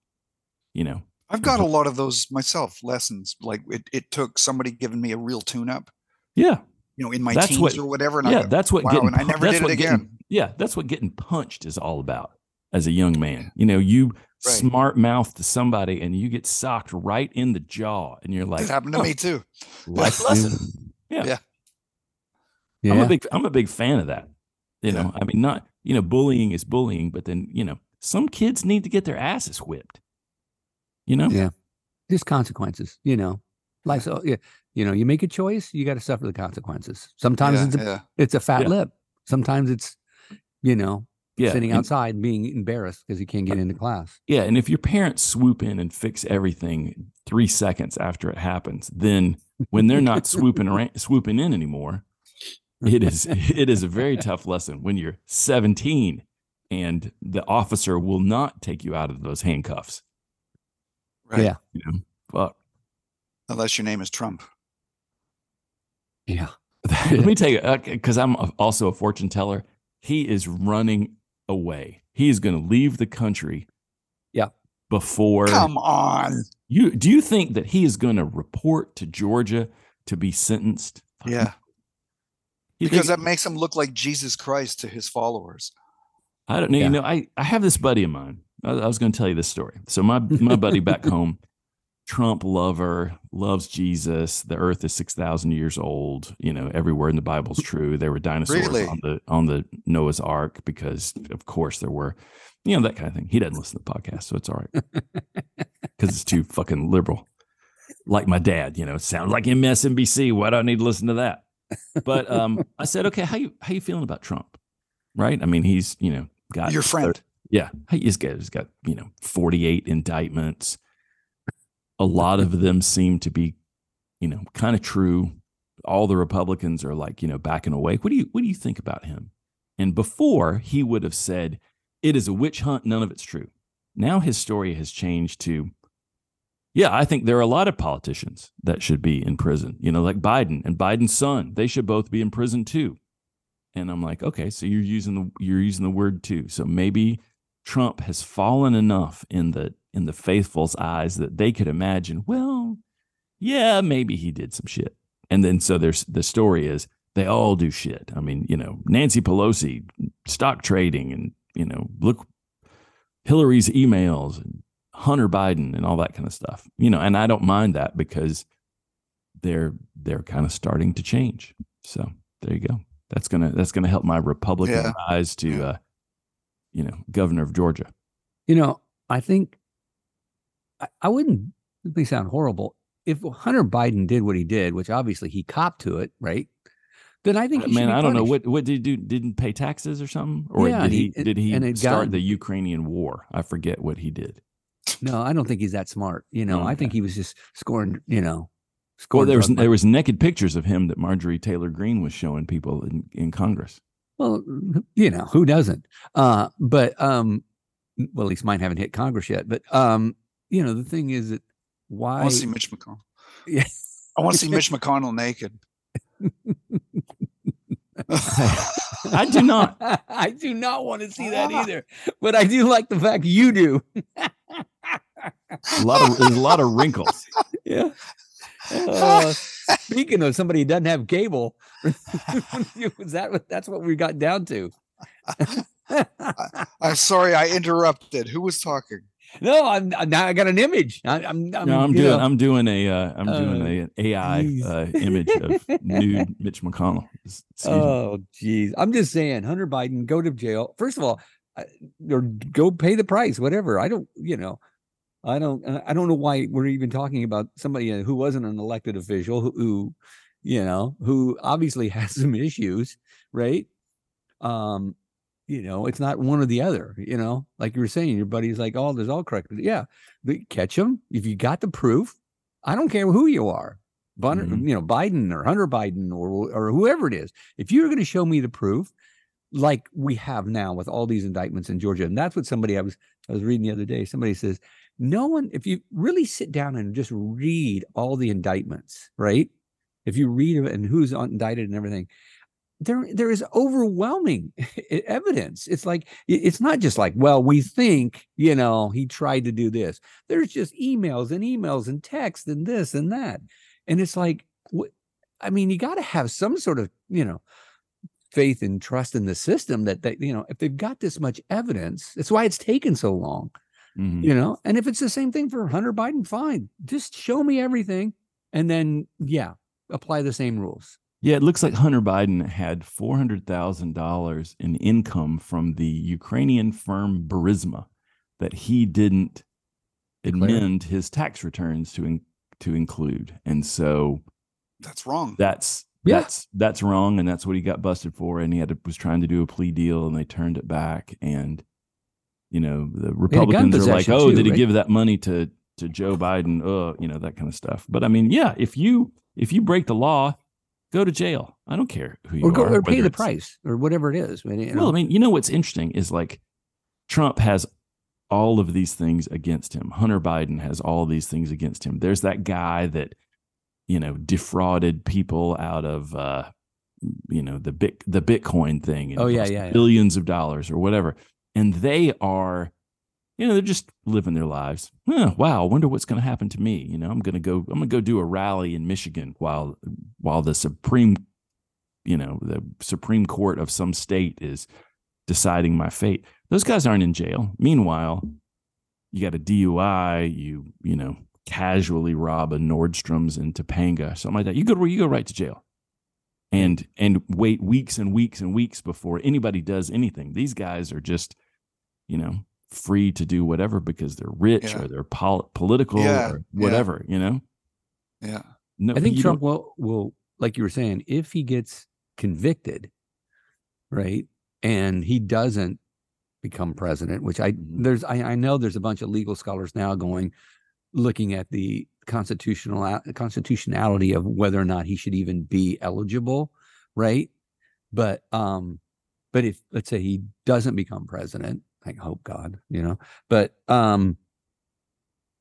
You know. I've got a lot of those myself lessons. Like it, it took somebody giving me a real tune up. Yeah. You know, in my That's teens what- or whatever. And yeah, I go, that's what wow, getting and I never that's did it again. getting- yeah, that's what getting punched is all about as a young man. You know, you Right. smart mouth to somebody and you get socked right in the jaw and you're like it happened to "Huh, me too. life lesson. Yeah. Yeah. Yeah. I'm a big I'm a big fan of that. You Yeah. know, I mean not, you know, bullying is bullying, but then, you know, some kids need to get their asses whipped. You know? Yeah. There's consequences, you know. Like so yeah, you know, you make a choice, you got to suffer the consequences. Sometimes yeah, it's a, yeah. it's a fat Yeah. lip. Sometimes it's you know, Yeah. sitting outside and being embarrassed because you can't get uh, into class. Yeah, and if your parents swoop in and fix everything three seconds after it happens, then when they're not swooping around, swooping in anymore, it is it is a very tough lesson when you're 17 and the officer will not take you out of those handcuffs. Right. Yeah. You know, fuck. Unless your name is Trump. Yeah. Let me tell you, uh, because I'm also a fortune teller. He is running away. He is going to leave the country. Yeah. Before Come on. You do you think that he is going to report to Georgia to be sentenced? Yeah. You Because think- that makes him look like Jesus Christ to his followers. I don't know. Yeah. You know, I I have this buddy of mine. I, I was going to tell you this story. So my my buddy back home, Trump lover, loves Jesus. The Earth is six thousand years old. You know, every word in the Bible's true. There were dinosaurs Really? on the on the Noah's Ark because, of course, there were. You know that kind of thing. He doesn't listen to the podcast, so it's all right because it's too fucking liberal. Like my dad, you know, it sounds like MSNBC. Why do I need to listen to that? But um, I said, okay, how you how you feeling about Trump? Right? I mean, he's you know got Your friend. yeah, he's got he's got you know forty eight indictments. A lot of them seem to be, you know, kind of true. All the Republicans are like you know backing away. What do you what do you think about him? And before he would have said, "It is a witch hunt. None of it's true." Now his story has changed to, "Yeah, I think there are a lot of politicians that should be in prison. You know, like Biden and Biden's son. They should both be in prison too." And I'm like, okay, so you're using the you're using the word too. So maybe Trump has fallen enough in the in the faithful's eyes that they could imagine, well, yeah, maybe he did some shit. And then so there's the story is they all do shit. I mean, you know, Nancy Pelosi, stock trading, and you know, look Hillary's emails and Hunter Biden and all that kind of stuff. You know, and I don't mind that because they're they're kind of starting to change. So there you go. That's gonna that's gonna help my Republican Yeah. rise to uh, you know, governor of Georgia. You know, I think I, I wouldn't it may sound horrible. If Hunter Biden did what he did, which obviously he copped to it, right? Then I think he should Man, be I don't know what what did he do? Didn't pay taxes or something, or Yeah, did he, he- did he start got- the Ukrainian war? I forget what he did. No, I don't think he's that smart. You know, I think he was just scoring. You know, scoring. Well, there was drug there was naked pictures of him that Marjorie Taylor Greene was showing people in, in Congress. Well, you know, who doesn't? Uh, but um, well, at least mine haven't hit Congress yet. But um, you know, the thing is that why I want to see Mitch McConnell. Yeah. I want to see Mitch McConnell naked. I do not. I do not want to see that either. But I do like the fact you do. A lot of there's a lot of wrinkles. yeah. Uh, speaking of somebody who doesn't have cable, was that what that's what we got down to? I'm sorry I interrupted. Who was talking? no, I'm I'm- now I got an image. I, I'm, I'm No, I'm doing. know, I'm doing a. Uh, I'm doing Uh, a an AI uh, image of nude Mitch McConnell. Excuse. Oh, jeez. I'm just saying, Hunter Biden, go to jail. First of all, I- or go pay the price, whatever. I don't, you know, I don't, uh, I don't know why we're even talking about somebody uh, who wasn't an elected official who, who, you know, who obviously has some issues, right? Um, you know, it's not one or the other, you know, like you were saying, your buddy's like, oh, there's all correct. Yeah, catch them if you got the proof. I don't care who you are. Bun- Mhm. you know, Biden or Hunter Biden or or whoever it is, if you're going to show me the proof, like we have now with all these indictments in Georgia, and that's what somebody I was I was reading the other day. Somebody says, no one, if you really sit down and just read all the indictments, right? If you read and who's indicted and everything, there there is overwhelming evidence. It's like it's not just like, well, we think, you know, he tried to do this. There's just emails and emails and text and this and that. And it's like, I mean, you got to have some sort of, you know, faith and trust in the system that they, you know, if they've got this much evidence, that's why it's taken so long, Mhm. you know. And if it's the same thing for Hunter Biden, fine, just show me everything, and then yeah, apply the same rules. Yeah, it looks like Hunter Biden had four hundred thousand dollars in income from the Ukrainian firm Burisma that he didn't Declare. amend his tax returns to in, to include, and so That's wrong. that's Yeah. that's that's wrong, and that's what he got busted for. And he had to, was trying to do a plea deal, and they turned it back. And you know the Republicans are like, "Oh, too, did he right? give that money to to Joe Biden?" Uh, you know that kind of stuff. But I mean, yeah, if you if you break the law, go to jail. I don't care who you Or go are, or pay the price or whatever it is. I mean, you well, I mean, you know what's interesting is like Trump has all of these things against him. Hunter Biden has all these things against him. There's that guy that you know defrauded people out of uh you know the bit the Bitcoin thing. and Oh, yeah, yeah, yeah. billions of dollars or whatever, and they are. You know, they're just living their lives. Huh, wow, I wonder what's going to happen to me. You know, I'm going to go. I'm going to go do a rally in Michigan while while the Supreme, you know, the Supreme Court of some state is deciding my fate. Those guys aren't in jail. Meanwhile, you got a DUI, you, you know, casually rob a Nordstrom's in Topanga, something like that. You go you go right to jail. And and wait weeks and weeks and weeks before anybody does anything. These guys are just, you know, free to do whatever because they're rich Yeah. or they're pol- political Yeah, or yeah. whatever, you know? Yeah. No, I think Trump will will like you were saying, if he gets convicted, right, and he doesn't become president, which I Mhm. there's I, I know there's a bunch of legal scholars now going looking at the constitutional constitutionality of whether or not he should even be eligible, right? But um, but if let's say he doesn't become president, I hope God, you know, but um,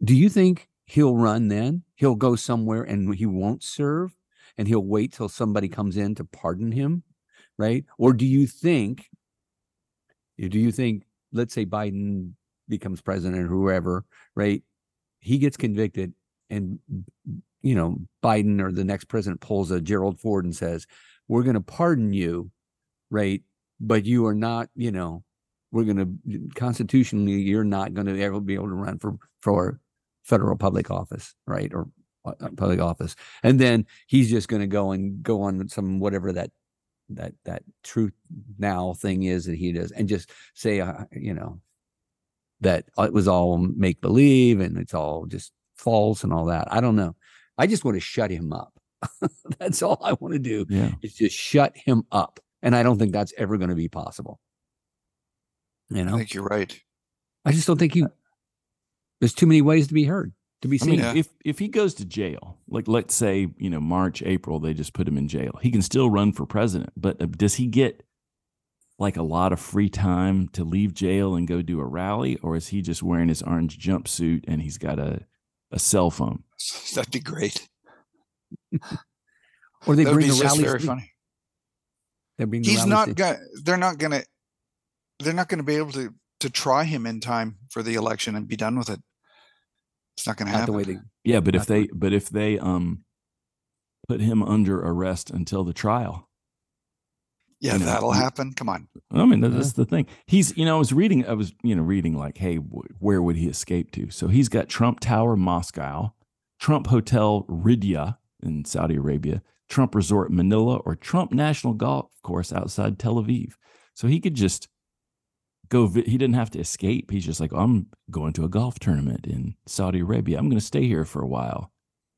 do you think he'll run then? He'll go somewhere and he won't serve and he'll wait till somebody comes in to pardon him, right? Or do you think do you think let's say Biden becomes president or whoever, right? He gets convicted and you know, Biden or the next president pulls a Gerald Ford and says, "We're going to pardon you, right? But you are not, you know, we're going to constitutionally you're not going to ever be able to run for for federal public office, right? Or uh, uh, public office. And then he's just going to go and go on some whatever that that that truth now thing is that he does and just say uh, you know that it was all make believe and it's all just false and all that. I don't know. I just want to shut him up. that's all I want to do yeah. is just shut him up. And I don't think that's ever going to be possible. You know, I think you're right. I just don't think you. There's too many ways to be heard, to be I seen. mean, if if he goes to jail, like let's say you know March, April, they just put him in jail. He can still run for president, but uh, does he get like a lot of free time to leave jail and go do a rally, or is he just wearing his orange jumpsuit and he's got a a cell phone? That'd be great. Or they That would bring be the just rallies. very to- funny. They bring the He's not to- gonna. They're not gonna. They're not gonna be able to to try him in time for the election and be done with it. It's not gonna not the happen. way they. Yeah, but if the they but if they um put him under arrest until the trial, yeah, you know, that'll you- happen. Come on. I mean, that- Yeah. that's the thing. He's, you know, I was reading, I was, you know, reading like, hey, wh- where would he escape to? So he's got Trump Tower, Moscow, Trump Hotel, Riyadh in Saudi Arabia, Trump Resort, Manila, or Trump National Golf Course outside Tel Aviv. So he could just go, vi- he didn't have to escape. He's just like, I'm going to a golf tournament in Saudi Arabia. I'm going to stay here for a while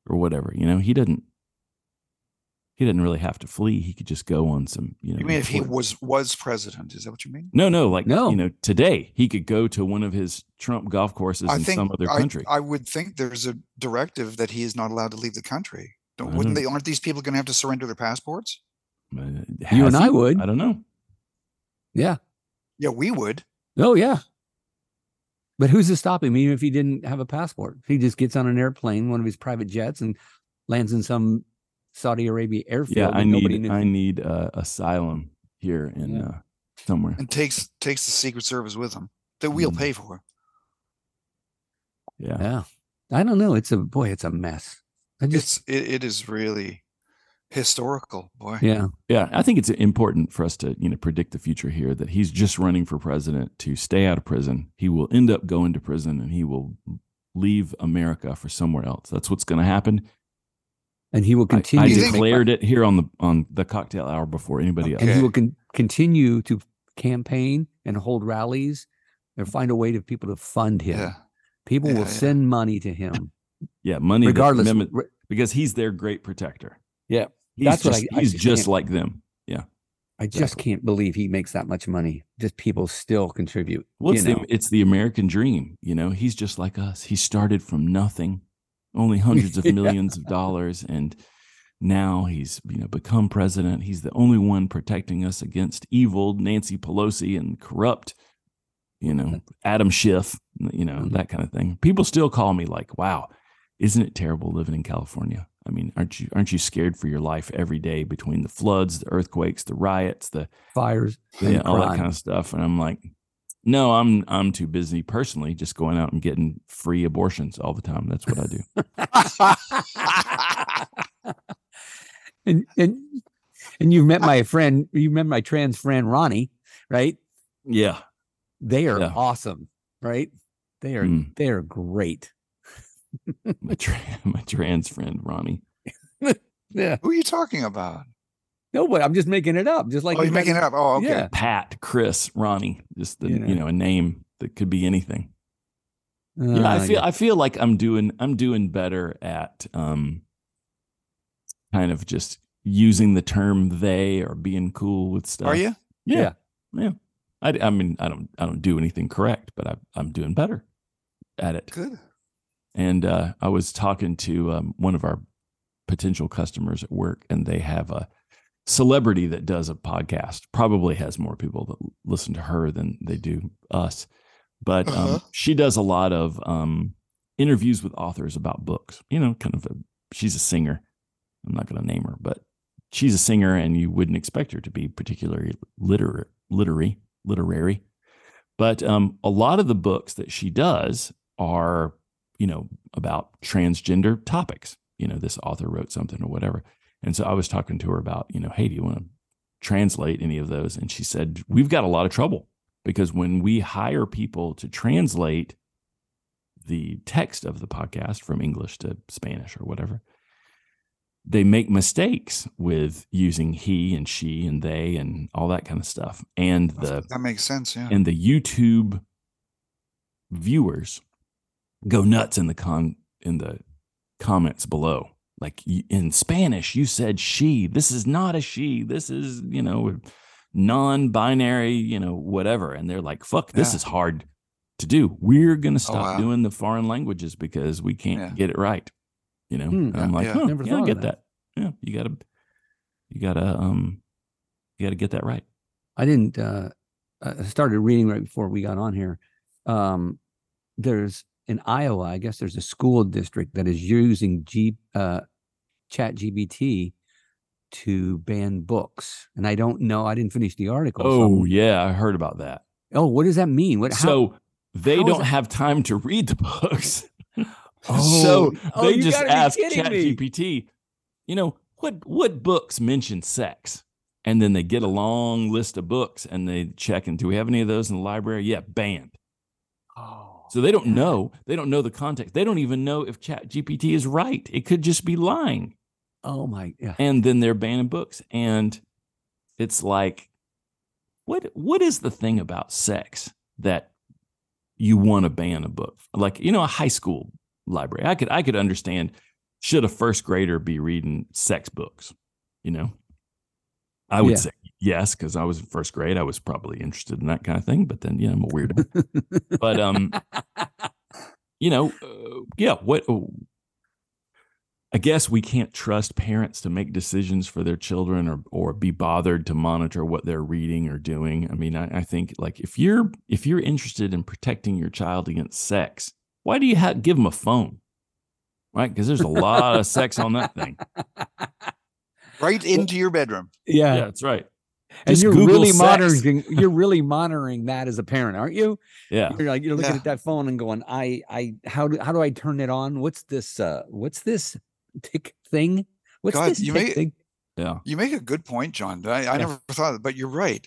or whatever. You know, he didn't, he didn't really have to flee. He could just go on some, you know. You mean if he was was president? Is that what you mean? no, no, like No. you know, today he could go to one of his Trump golf courses I in think some other country. I would think there's a directive that he is not allowed to leave the country. Don't, I wouldn't don't- they? Aren't these people going to have to surrender their passports? Uh, You has and I would. I don't know. Yeah. Yeah, we would. Oh yeah. But who's to stop him, even if he didn't have a passport? He just gets on an airplane, one of his private jets, and lands in some Saudi Arabia airfield. Yeah, I need knew. I need uh, asylum here in Yeah. uh, somewhere. And takes takes the Secret Service with him that we'll Mm. pay for. Yeah. Yeah. I don't know. It's a boy, it's a mess. I just It's it, it is really historical, boy. yeah. Yeah, I think it's important for us to, you know, predict the future here that he's just running for president to stay out of prison. He will end up going to prison and he will leave America for somewhere else. That's what's going to happen. And he will continue I, You to declared it here on the on the cocktail hour before anybody else. and he will con- continue to campaign and hold rallies and find a way to people to fund him. Yeah. People Yeah, will yeah. send money to him Yeah, money regardless. remember- because he's their great protector. Yeah, He's That's what just, I- I he's just just like them. Yeah. I just Exactly. can't believe he makes that much money. Just people still contribute. Well, you it's know. the it's the American dream. You know, he's just like us. He started from nothing, only hundreds of Yeah. millions of dollars, and now he's you know become president. He's the only one protecting us against evil Nancy Pelosi and corrupt, you know, Adam Schiff, you know, Mhm. that kind of thing. People still call me like, "Wow, isn't it terrible living in California?" I mean, aren't you aren't you scared for your life every day between the floods, the earthquakes, the riots, the fires, yeah, all that kind of stuff. And I'm like, no, I'm I'm too busy personally, just going out and getting free abortions all the time. That's what I do. and and and you've met my friend. You met my trans friend Ronnie, right? yeah, They are Yeah. awesome, right? They are Mm. they are great. my tra- my trans friend Ronnie. Yeah. Who are you talking about? No, but I'm just making it up. Just like oh, you you're making it up. Oh, okay. Yeah. Pat, Chris, Ronnie, just the You you know. know, a name that could be anything. yeah, I Uh, feel I feel like I'm doing I'm doing better at um kind of just using the term they or being cool with stuff. Are you? Yeah. Yeah. I, I mean, I don't, I don't do anything correct, but I, I'm doing better at it. Good. And uh, I was talking to um, one of our potential customers at work, and they have a celebrity that does a podcast. Probably has more people that listen to her than they do us. But um, Uh-huh. she does a lot of um, interviews with authors about books. You know, kind of. A, she's a singer. I'm not going to name her, but she's a singer, and you wouldn't expect her to be particularly literary, literary, literary. But um, a lot of the books that she does are, you know, about transgender topics. You know, this author wrote something or whatever. And so I was talking to her about, you know, hey, do you want to translate any of those? And she said, we've got a lot of trouble because when we hire people to translate the text of the podcast from English to Spanish or whatever, they make mistakes with using he and she and they and all that kind of stuff. And the That makes sense. Yeah. and the YouTube viewers go nuts in the con in the comments below. Like in Spanish, you said she. This is not a she. This is you know non-binary. You know whatever. And they're like, "Fuck, this Yeah. is hard to do. We're gonna stop wow. doing the foreign languages because we can't Yeah. get it right." You know. Hmm. And I'm like, yeah. "Huh, Never yeah, I get that. that. Yeah, you gotta, you gotta, um, you gotta get that right. I didn't. Uh, I started reading right before we got on here. Um, there's in Iowa, I guess there's a school district that is using G, uh, Chat GPT to ban books, and I don't know. I didn't finish the article. Oh I'm- yeah, I heard about that. oh, what does that mean? What? how- so they how don't have time to read the books. Oh, so oh, they you just ask. ChatGPT, you know, what what books mention sex? And then they get a long list of books and they check and do we have any of those in the library? Yeah, banned. oh, So they don't know. They don't know the context. They don't even know if ChatGPT is right. It could just be lying. Oh my. Yeah. And then they're banning books. And it's like, what what is the thing about sex that you want to ban a book? Like, you know, a high school library. I could I could understand should a first grader be reading sex books? You know? I would Yeah. say yes, because I was in first grade. I was probably interested in that kind of thing. But then, yeah, I'm a weirdo. but um, you know, uh, yeah, what I guess we can't trust parents to make decisions for their children or or be bothered to monitor what they're reading or doing. I mean, I, I think like if you're if you're interested in protecting your child against sex, why do you have give them a phone? Right? Because there's a lot of sex on that thing. Right into your bedroom. yeah. Yeah, that's right. and Just you're Google really sex. monitoring. You're really monitoring that as a parent, aren't you? Yeah. You're like you're looking Yeah. at that phone and going, I, I, how do, how do I turn it on? What's this? Uh, what's this tick thing? What's God, this you tick may- thing? Yeah. You make a good point, John. I, I Yeah. never thought of it, but you're right.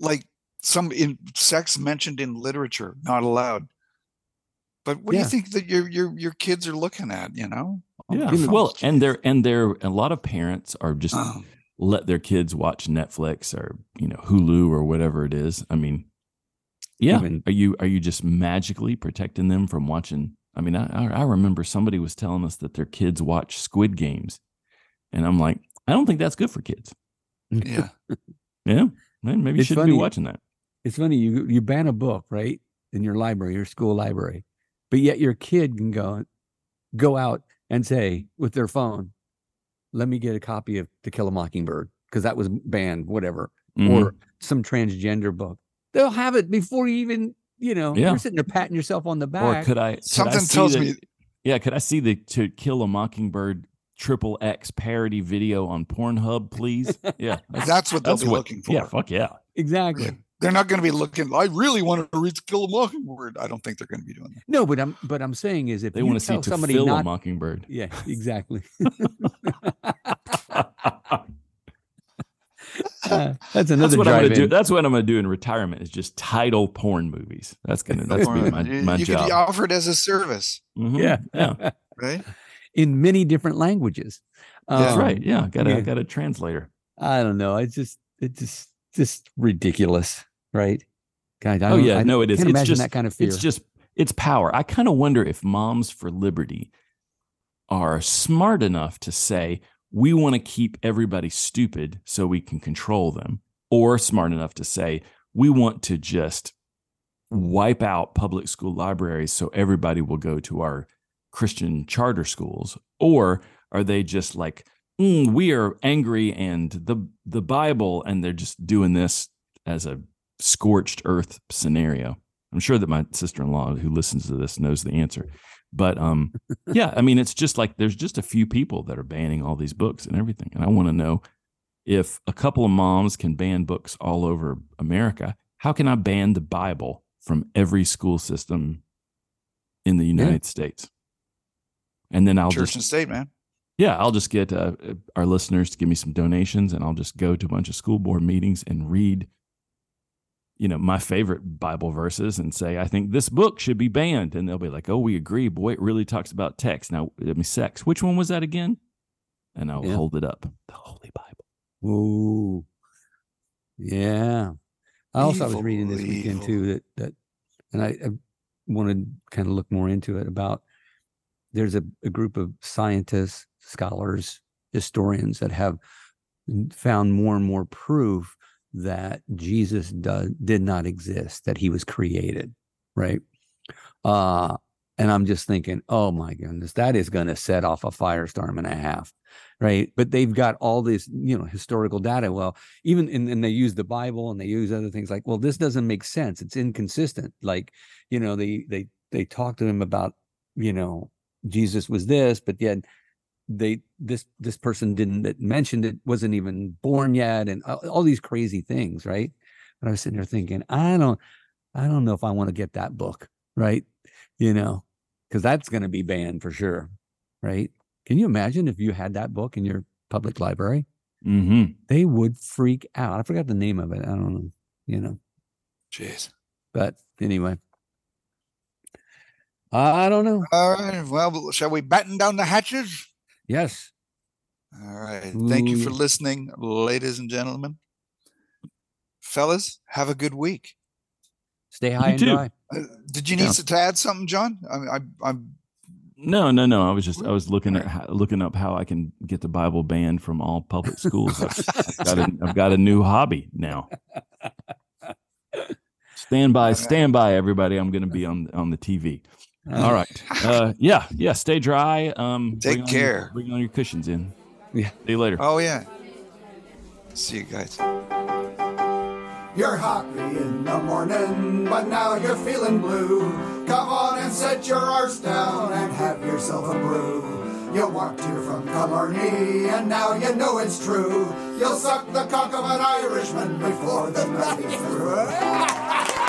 Like some in sex mentioned in literature, not allowed. But what Yeah. do you think that your your your kids are looking at? You know? Yeah. their Well, phones? and they're and they're a lot of parents are just Oh, let their kids watch Netflix or you know Hulu or whatever it is. I mean, yeah, Even- are you are you just magically protecting them from watching? I mean, I I I remember somebody was telling us that their kids watch Squid Games, and I'm like, I don't think that's good for kids. yeah. Yeah, man, maybe you shouldn't funny. be watching that. It's funny you you ban a book right in your library, your school library, but yet your kid can go go out and say with their phone, "Let me get a copy of To Kill a Mockingbird" because that was banned, whatever, Mhm. or some transgender book. They'll have it before you even you know Yeah. you're sitting there patting yourself on the back. or could I? Could Something see tells the- me Yeah, could I see the To Kill a Mockingbird triple X parody video on Pornhub, please? Yeah, that's what they'll that's be what- looking for. Yeah, fuck yeah. exactly. They're not going to be looking. I really want to read To Kill a Mockingbird. I don't think they're going to be doing that. No, but I'm but I'm saying is if They you want to see tell To somebody Fill a not Mockingbird. yeah exactly Uh, that's another that's what I'm gonna do. in. That's what I'm gonna do in retirement. Is just title porn movies. That's gonna that's Or, be my, you my you could job. offer it as a service, Mhm. yeah yeah, right? in many different languages. that's Um, right. Yeah, got a yeah. got a translator. I don't know. It's just it's just just ridiculous, right? God, I Oh yeah, I no, it is. Can't It's imagine just that kind of fear. it's just it's power. I kind of wonder if moms for liberty are smart enough to say we want to keep everybody stupid so we can control them, or smart enough to say we want to just wipe out public school libraries so everybody will go to our Christian charter schools, or are they just like "Mm, we are angry and the the Bible, and they're just doing this as a scorched earth scenario. I'm sure that my sister-in-law who listens to this knows the answer. But um yeah, I mean it's just like there's just a few people that are banning all these books and everything. And I want to know if a couple of moms can ban books all over America, how can I ban the Bible from every school system in the United States? And then I'll Church just and state, man. yeah, I'll just get uh, our listeners to give me some donations, and I'll just go to a bunch of school board meetings and read, you know, my favorite Bible verses and say, I think this book should be banned, and they'll be like, Oh, we agree. Boy, it really talks about text. Now, I mean, sex. Which one was that again? And I'll Yeah. hold it up. The Holy Bible. Ooh, yeah. I also I was reading this weekend evil. too that that, and I, I wanted to kind of look more into it about. There's a, a group of scientists, scholars, historians that have found more and more proof that Jesus does, did not exist, that he was created, right? Uh, And I'm just thinking, oh my goodness, that is going to set off a firestorm and a half. Right. But they've got all this, you know, historical data. Well, even and, and they use the Bible and they use other things like, well, this doesn't make sense. It's inconsistent. Like, you know, they they they talk to him about, you know, Jesus was this, but yet they this this person didn't that mentioned it wasn't even born yet, and all, these crazy things, right? But I was sitting there thinking, I don't, I don't know if I want to get that book, right? You know, because that's going to be banned for sure, right? Can you imagine if you had that book in your public library? Mm-hmm. They would freak out. I forgot the name of it. I don't know, you know, Jeez. but anyway. I don't know. All right. Well, shall we batten down the hatches? Yes. All right. Thank you for listening, ladies and gentlemen. Fellas, have a good week. Stay high and too. dry. Uh, did you need Yeah. to add something, John? I, I, I'm No, no, no. I was just I was looking at how, looking up how I can get the Bible banned from all public schools. I've, I've got a, I've got a new hobby now. Stand by, stand by, everybody. I'm going to be on on the TV. All right. Uh, yeah, yeah. Stay dry. Um, Take bring on your- care. bring on your cushions in. Yeah. See you later. Oh yeah. See you guys. You're happy in the morning, but now you're feeling blue. Come on and set your arse down and have yourself a brew. You walked here from Killarney, and now you know it's true. You'll suck the cock of an Irishman before the night is through.